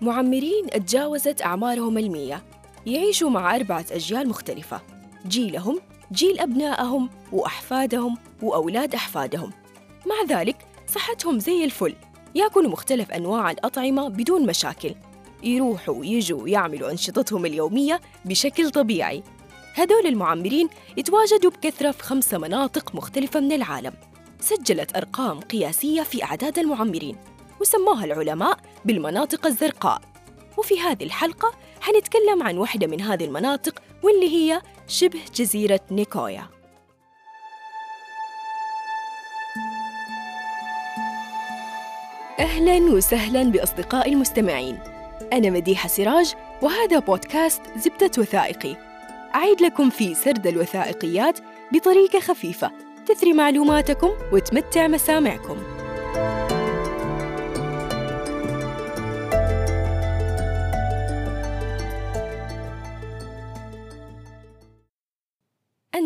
معمرين تجاوزت أعمارهم المية. يعيشوا مع أربعة أجيال مختلفة. جيلهم جيل أبنائهم وأحفادهم وأولاد أحفادهم. مع ذلك صحتهم زي الفل. ياكلوا مختلف أنواع الأطعمة بدون مشاكل. يروحوا ويجوا ويعملوا أنشطتهم اليومية بشكل طبيعي. هدول المعمرين يتواجدوا بكثرة في خمسة مناطق مختلفة من العالم. سجلت أرقام قياسية في أعداد المعمرين. وسموها العلماء بالمناطق الزرقاء. وفي هذه الحلقة حنتكلم عن واحدة من هذه المناطق واللي هي شبه جزيرة نيكويا. أهلاً وسهلاً بأصدقائي المستمعين. أنا مديحة سراج وهذا بودكاست زبدة وثائقي. أعيد لكم فيه سرد الوثائقيات بطريقة خفيفة. تثري معلوماتكم وتمتع مسامعكم.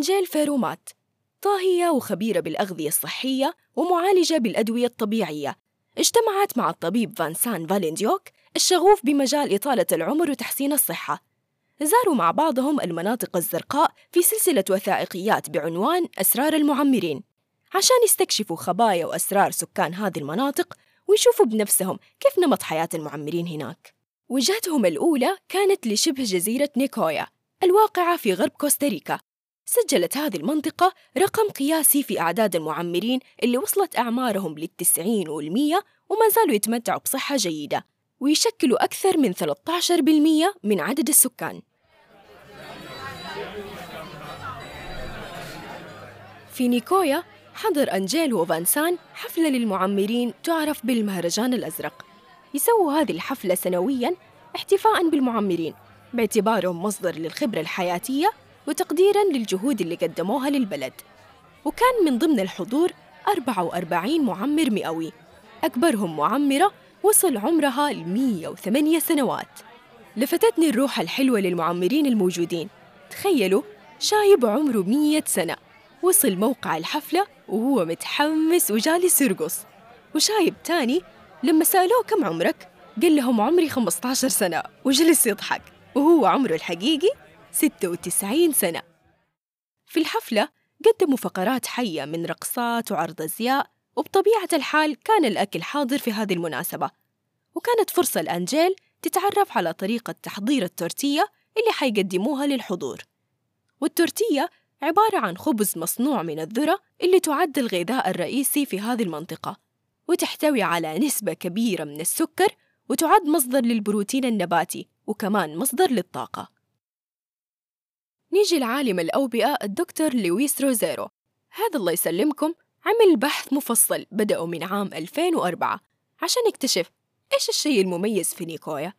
أنجيل فيرومات طاهية وخبيرة بالأغذية الصحية ومعالجة بالأدوية الطبيعية. اجتمعت مع الطبيب فانسان فالينديوك الشغوف بمجال إطالة العمر وتحسين الصحة. زاروا مع بعضهم المناطق الزرقاء في سلسلة وثائقيات بعنوان أسرار المعمرين. عشان يستكشفوا خبايا وأسرار سكان هذه المناطق ويشوفوا بنفسهم كيف نمط حياة المعمرين هناك. وجهتهم الأولى كانت لشبه جزيرة نيكويا الواقعة في غرب كوستاريكا. سجلت هذه المنطقة رقم قياسي في أعداد المعمرين اللي وصلت أعمارهم للتسعين والمية وما زالوا يتمتعوا بصحة جيدة ويشكلوا أكثر من 13% من عدد السكان. في نيكويا حضر أنجيل وفانسان حفلة للمعمرين تعرف بالمهرجان الأزرق. يسووا هذه الحفلة سنوياً احتفاءً بالمعمرين باعتبارهم مصدر للخبرة الحياتية وتقديراً للجهود اللي قدموها للبلد. وكان من ضمن الحضور 44 معمر مئوي. أكبرهم معمرة وصل عمرها ل 108 سنوات. لفتتني الروح الحلوة للمعمرين الموجودين. تخيلوا شايب عمره 100 سنة. وصل موقع الحفلة وهو متحمس وجالس يرقص. وشايب تاني لما سألوه كم عمرك قال لهم عمري 15 سنة. وجلس يضحك. وهو عمره الحقيقي 96 سنة. في الحفلة قدموا فقرات حية من رقصات وعرض أزياء وبطبيعة الحال كان الأكل حاضر في هذه المناسبة. وكانت فرصة لأنجيل تتعرف على طريقة تحضير التورتية اللي حيقدموها للحضور. والتورتية عبارة عن خبز مصنوع من الذرة اللي تعد الغذاء الرئيسي في هذه المنطقة وتحتوي على نسبة كبيرة من السكر وتعد مصدر للبروتين النباتي وكمان مصدر للطاقة. نيجي لعالم الأوبئة الدكتور لويس روزيرو. هذا الله يسلمكم عمل بحث مفصل بدأوا من عام 2004 عشان يكتشف إيش الشيء المميز في نيكويا.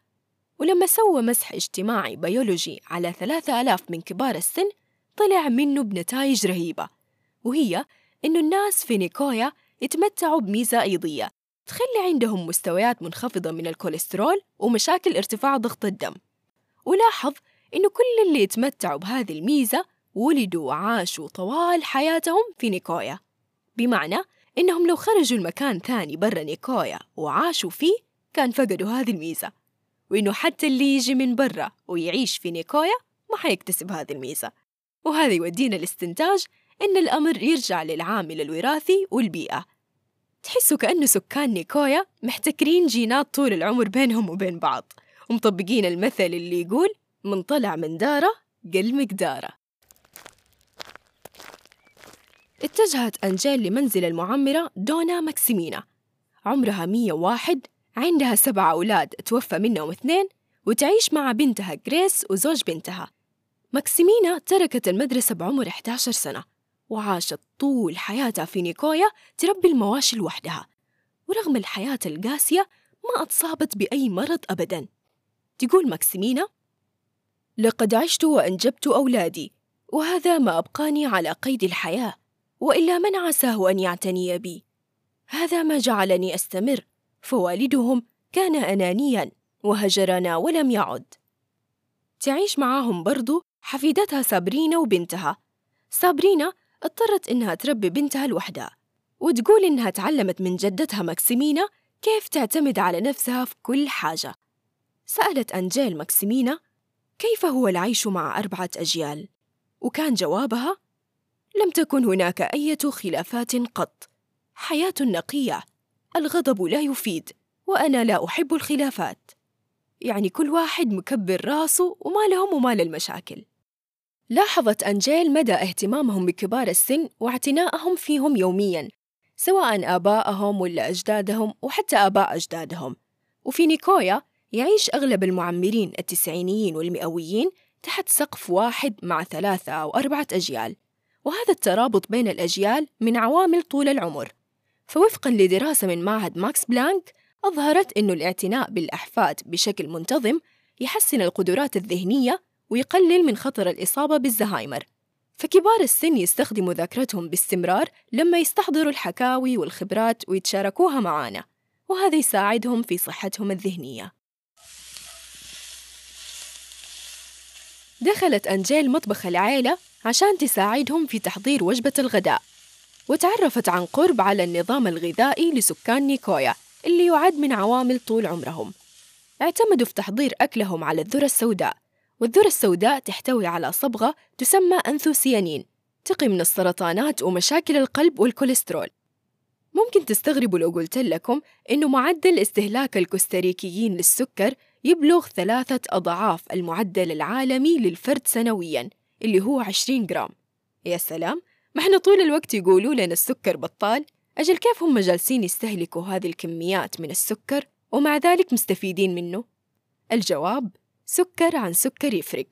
ولما سوى مسح اجتماعي بيولوجي على ثلاثة ألاف من كبار السن طلع منه بنتائج رهيبة وهي إنه الناس في نيكويا يتمتعوا بميزة أيضية تخلي عندهم مستويات منخفضة من الكوليسترول ومشاكل ارتفاع ضغط الدم. ولاحظ إنه كل اللي يتمتعوا بهذه الميزة ولدوا وعاشوا طوال حياتهم في نيكويا. بمعنى إنهم لو خرجوا المكان ثاني برا نيكويا وعاشوا فيه كان فقدوا هذه الميزة. وإنه حتى اللي يجي من برا ويعيش في نيكويا ما حيكتسب هذه الميزة. وهذا يودينا الاستنتاج إن الأمر يرجع للعامل الوراثي والبيئة. تحسوا كأنه سكان نيكويا محتكرين جينات طول العمر بينهم وبين بعض. ومطبقين المثل اللي يقول من طلع من دارة قل مقدارة. اتجهت أنجيل لمنزل المعمرة دونا ماكسيمينا. عمرها 101 عندها سبع أولاد توفى منهم اثنين وتعيش مع بنتها غريس وزوج بنتها. ماكسيمينا تركت المدرسة بعمر 11 سنة وعاشت طول حياتها في نيكويا تربي المواشي لوحدها. ورغم الحياة القاسية ما أتصابت بأي مرض أبداً. تقول ماكسيمينا لقد عشت وأنجبت أولادي وهذا ما أبقاني على قيد الحياة وإلا من عساه أن يعتني بي؟ هذا ما جعلني أستمر فوالدهم كان أنانياً وهجرنا ولم يعد. تعيش معاهم برضو حفيدتها سابرينا وبنتها. سابرينا اضطرت إنها تربي بنتها لوحدها وتقول إنها تعلمت من جدتها ماكسيمينا كيف تعتمد على نفسها في كل حاجة. سألت أنجيل ماكسيمينا كيف هو العيش مع أربعة أجيال؟ وكان جوابها لم تكن هناك أية خلافات قط. حياة نقية. الغضب لا يفيد وأنا لا أحب الخلافات. يعني كل واحد مكبر راسه وما لهم وما للمشاكل. لاحظت أنجيل مدى اهتمامهم بكبار السن واعتنائهم فيهم يومياً سواء آبائهم ولا أجدادهم وحتى آباء أجدادهم. وفي نيكويا يعيش أغلب المعمرين التسعينيين والمئويين تحت سقف واحد مع ثلاثة أو أربعة أجيال وهذا الترابط بين الأجيال من عوامل طول العمر. فوفقاً لدراسة من معهد ماكس بلانك أظهرت أن الاعتناء بالأحفاد بشكل منتظم يحسن القدرات الذهنية ويقلل من خطر الإصابة بالزهايمر. فكبار السن يستخدموا ذاكرتهم باستمرار لما يستحضروا الحكاوي والخبرات ويتشاركوها معانا وهذا يساعدهم في صحتهم الذهنية. دخلت أنجيل مطبخ العائلة عشان تساعدهم في تحضير وجبة الغداء. وتعرفت عن قرب على النظام الغذائي لسكان نيكويا اللي يعد من عوامل طول عمرهم. اعتمدوا في تحضير أكلهم على الذرة السوداء والذرة السوداء تحتوي على صبغة تسمى أنثوسيانين تقي من السرطانات ومشاكل القلب والكوليسترول. ممكن تستغربوا لو قلت لكم إنه معدل استهلاك الكوستاريكيين للسكر يبلغ ثلاثة أضعاف المعدل العالمي للفرد سنوياً اللي هو 20 جرام. يا سلام! ما إحنا طول الوقت يقولوا لنا السكر بطال؟ أجل كيف هم جالسين يستهلكوا هذه الكميات من السكر ومع ذلك مستفيدين منه؟ الجواب سكر عن سكر يفرق.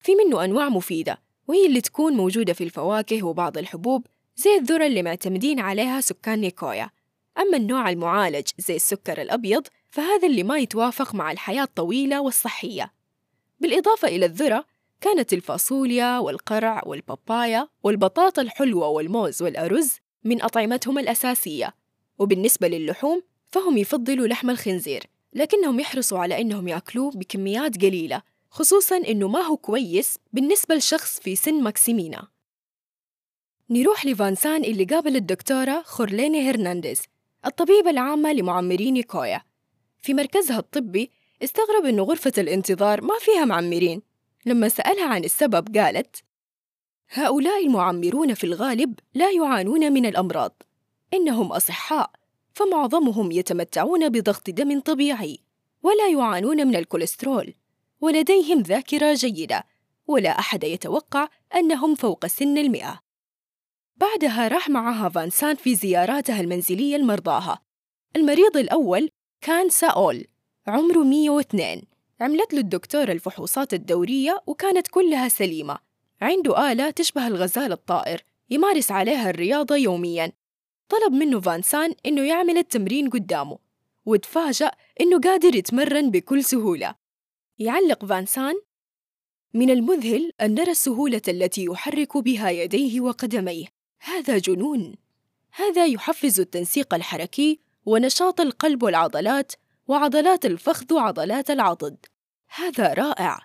في منه أنواع مفيدة وهي اللي تكون موجودة في الفواكه وبعض الحبوب زي الذرة اللي معتمدين عليها سكان نيكويا. أما النوع المعالج زي السكر الأبيض فهذا اللي ما يتوافق مع الحياة الطويلة والصحية. بالإضافة إلى الذرة كانت الفاصوليا والقرع والبابايا والبطاطا الحلوة والموز والأرز من أطعمتهم الأساسية. وبالنسبة للحوم فهم يفضلوا لحم الخنزير لكنهم يحرصوا على إنهم يأكلوه بكميات قليلة خصوصاً إنه ما هو كويس بالنسبة لشخص في سن ماكسيمينا. نروح لفانسان اللي قابل الدكتورة خورليني هرنانديز الطبيبة العامة لمعمري نيكويا في مركزها الطبي استغرب إنه غرفة الانتظار ما فيها معمرين. لما سألها عن السبب قالت هؤلاء المعمرون في الغالب لا يعانون من الأمراض. إنهم أصحاء فمعظمهم يتمتعون بضغط دم طبيعي ولا يعانون من الكوليسترول ولديهم ذاكرة جيدة ولا أحد يتوقع أنهم فوق سن المئة. بعدها راح معها فانسان في زياراتها المنزلية لمرضاها. المريض الأول كان ساول عمره 102 عملت له الدكتورة الفحوصات الدورية وكانت كلها سليمة. عنده آلة تشبه الغزال الطائر يمارس عليها الرياضة يومياً. طلب منه فانسان إنه يعمل التمرين قدامه وتفاجأ إنه قادر يتمرن بكل سهولة. يعلق فانسان من المذهل أن نرى السهولة التي يحرك بها يديه وقدميه. هذا جنون. هذا يحفز التنسيق الحركي ونشاط القلب والعضلات وعضلات الفخذ وعضلات العضد. هذا رائع.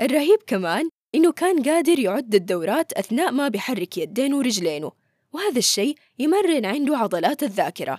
الرهيب كمان إنه كان قادر يعد الدورات أثناء ما بيحرك يدينه ورجلينه وهذا الشيء يمرن عنده عضلات الذاكرة.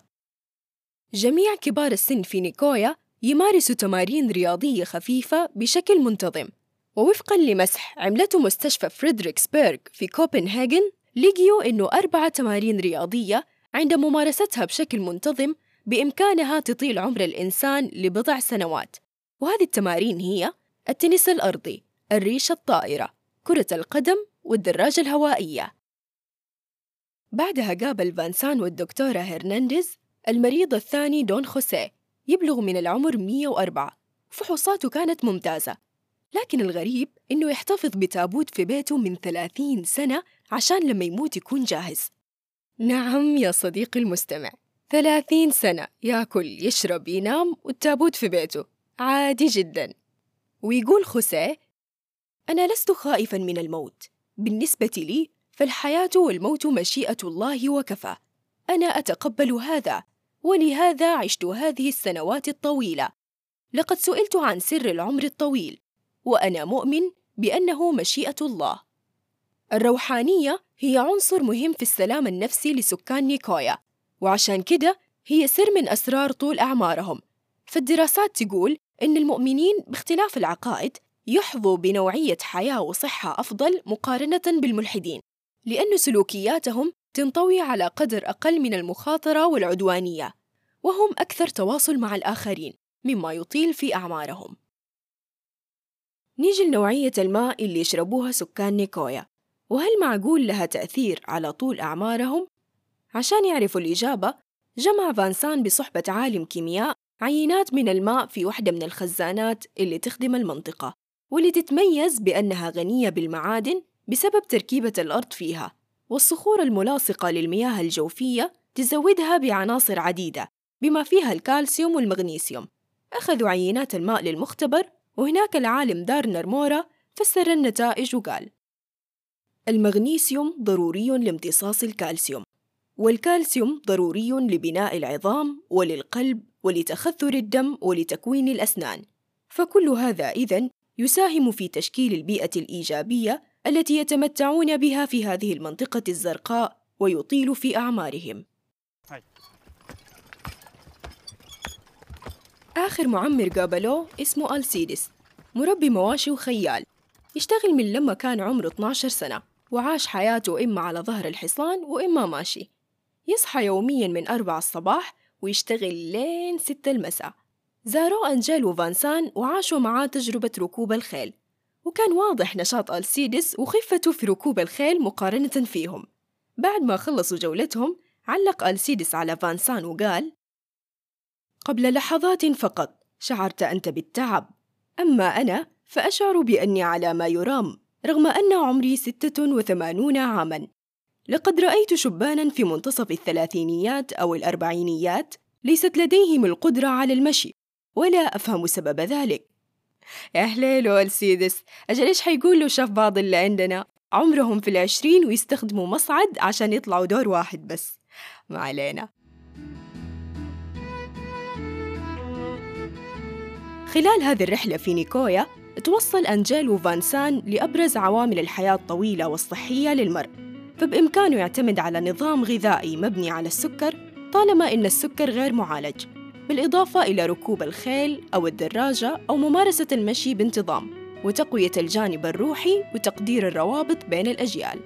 جميع كبار السن في نيكويا يمارسوا تمارين رياضية خفيفة بشكل منتظم. ووفقاً لمسح عملته مستشفى فريدريكسبرغ في كوبنهاجن لقيوا إنه أربعة تمارين رياضية عند ممارستها بشكل منتظم بإمكانها تطيل عمر الإنسان لبضع سنوات. وهذه التمارين هي التنس الأرضي الريشة الطائرة كرة القدم والدراجة الهوائية. بعدها قابل فانسان والدكتورة هرنانديز المريض الثاني دون خوسيه يبلغ من العمر 104 فحوصاته كانت ممتازة. لكن الغريب إنه يحتفظ بتابوت في بيته من 30 سنة عشان لما يموت يكون جاهز. نعم يا صديقي المستمع. ثلاثين سنة ياكل يشرب ينام والتابوت في بيته. عادي جدا. ويقول خوسيه أنا لست خائفا من الموت. بالنسبة لي فالحياة والموت مشيئة الله وكفى. أنا أتقبل هذا ولهذا عشت هذه السنوات الطويلة. لقد سئلت عن سر العمر الطويل وأنا مؤمن بأنه مشيئة الله. الروحانية هي عنصر مهم في السلام النفسي لسكان نيكويا وعشان كده هي سر من أسرار طول أعمارهم. فالدراسات تقول إن المؤمنين باختلاف العقائد يحظوا بنوعية حياة وصحة أفضل مقارنة بالملحدين لأن سلوكياتهم تنطوي على قدر أقل من المخاطرة والعدوانية وهم أكثر تواصل مع الآخرين مما يطيل في أعمارهم. نيجي لنوعية الماء اللي يشربوها سكان نيكويا. وهل معقول لها تأثير على طول أعمارهم؟ عشان يعرفوا الإجابة جمع فانسان بصحبة عالم كيمياء عينات من الماء في واحدة من الخزانات اللي تخدم المنطقة واللي تتميز بأنها غنية بالمعادن بسبب تركيبة الأرض فيها والصخور الملاصقة للمياه الجوفية تزودها بعناصر عديدة بما فيها الكالسيوم والمغنيسيوم أخذوا عينات الماء للمختبر وهناك العالم دارنر مورا فسر النتائج وقال المغنيسيوم ضروري لامتصاص الكالسيوم والكالسيوم ضروري لبناء العظام وللقلب ولتخثر الدم ولتكوين الأسنان. فكل هذا إذن يساهم في تشكيل البيئة الإيجابية التي يتمتعون بها في هذه المنطقة الزرقاء ويطيل في أعمارهم. آخر معمر قابلوه اسمه ألسيدس مربي مواشي وخيال. يشتغل من لما كان عمره 12 سنة. وعاش حياته إما على ظهر الحصان وإما ماشي. يصحى يوميا من أربعة الصباح ويشتغل لين ستة المساء. زاروه أنجيل وفانسان وعاشوا معاه تجربة ركوب الخيل. وكان واضح نشاط ألسيدس وخفته في ركوب الخيل مقارنة فيهم. بعد ما خلصوا جولتهم علق ألسيدس على فانسان وقال قبل لحظات فقط شعرت أنت بالتعب. أما أنا فأشعر بأني على ما يرام. رغم أن عمري ستة وثمانون عاماً. لقد رأيت شباناً في منتصف الثلاثينيات أو الأربعينيات ليست لديهم القدرة على المشي ولا أفهم سبب ذلك. يا هليلو السيدس أجل إيش حيقول لو شاف بعض اللي عندنا؟ عمرهم في العشرين ويستخدموا مصعد عشان يطلعوا دور واحد بس. ما علينا. خلال هذه الرحلة في نيكويا توصل أنجيل وفانسان لأبرز عوامل الحياة الطويلة والصحية للمرء. فبإمكانه يعتمد على نظام غذائي مبني على السكر طالما إن السكر غير معالج. بالإضافة إلى ركوب الخيل أو الدراجة أو ممارسة المشي بانتظام وتقوية الجانب الروحي وتقدير الروابط بين الأجيال.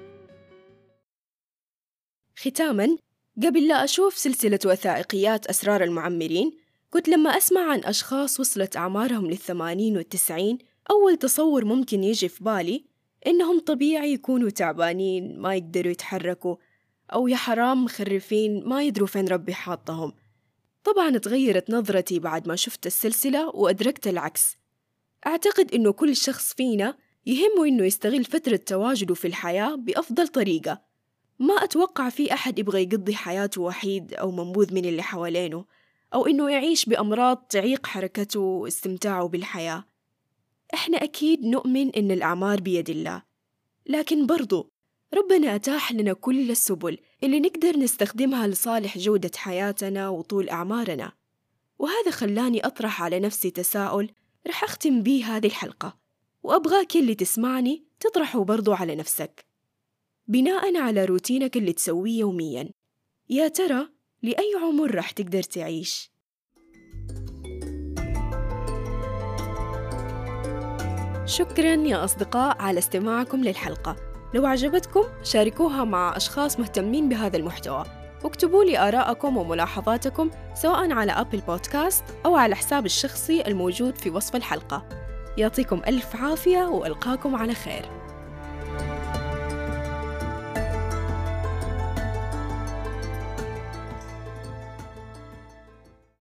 ختاماً قبل لا أشوف سلسلة وثائقيات أسرار المعمرين كنت لما أسمع عن أشخاص وصلت أعمارهم للثمانين والتسعين أول تصور ممكن يجي في بالي إنهم طبيعي يكونوا تعبانين ما يقدروا يتحركوا أو يا حرام مخرفين ما يدروا فين ربي حاطهم. طبعا تغيرت نظرتي بعد ما شفت السلسلة وأدركت العكس. أعتقد إنه كل شخص فينا يهمه إنه يستغل فترة تواجده في الحياة بأفضل طريقة. ما أتوقع في أحد يبغى يقضي حياته وحيد أو منبوذ من اللي حوالينه أو إنه يعيش بأمراض تعيق حركته واستمتاعه بالحياة. إحنا أكيد نؤمن إن الأعمار بيد الله. لكن برضو ربنا أتاح لنا كل السبل اللي نقدر نستخدمها لصالح جودة حياتنا وطول أعمارنا. وهذا خلاني أطرح على نفسي تساؤل رح أختم بيه هذه الحلقة. وأبغاك اللي تسمعني تطرحه برضو على نفسك. بناء على روتينك اللي تسويه يوميا. يا ترى لأي عمر رح تقدر تعيش؟ شكرا يا أصدقاء على استماعكم للحلقة. لو عجبتكم شاركوها مع أشخاص مهتمين بهذا المحتوى. واكتبوا لي آراءكم وملاحظاتكم سواء على أبل بودكاست أو على حساب الشخصي الموجود في وصف الحلقة. يعطيكم ألف عافية وألقاكم على خير.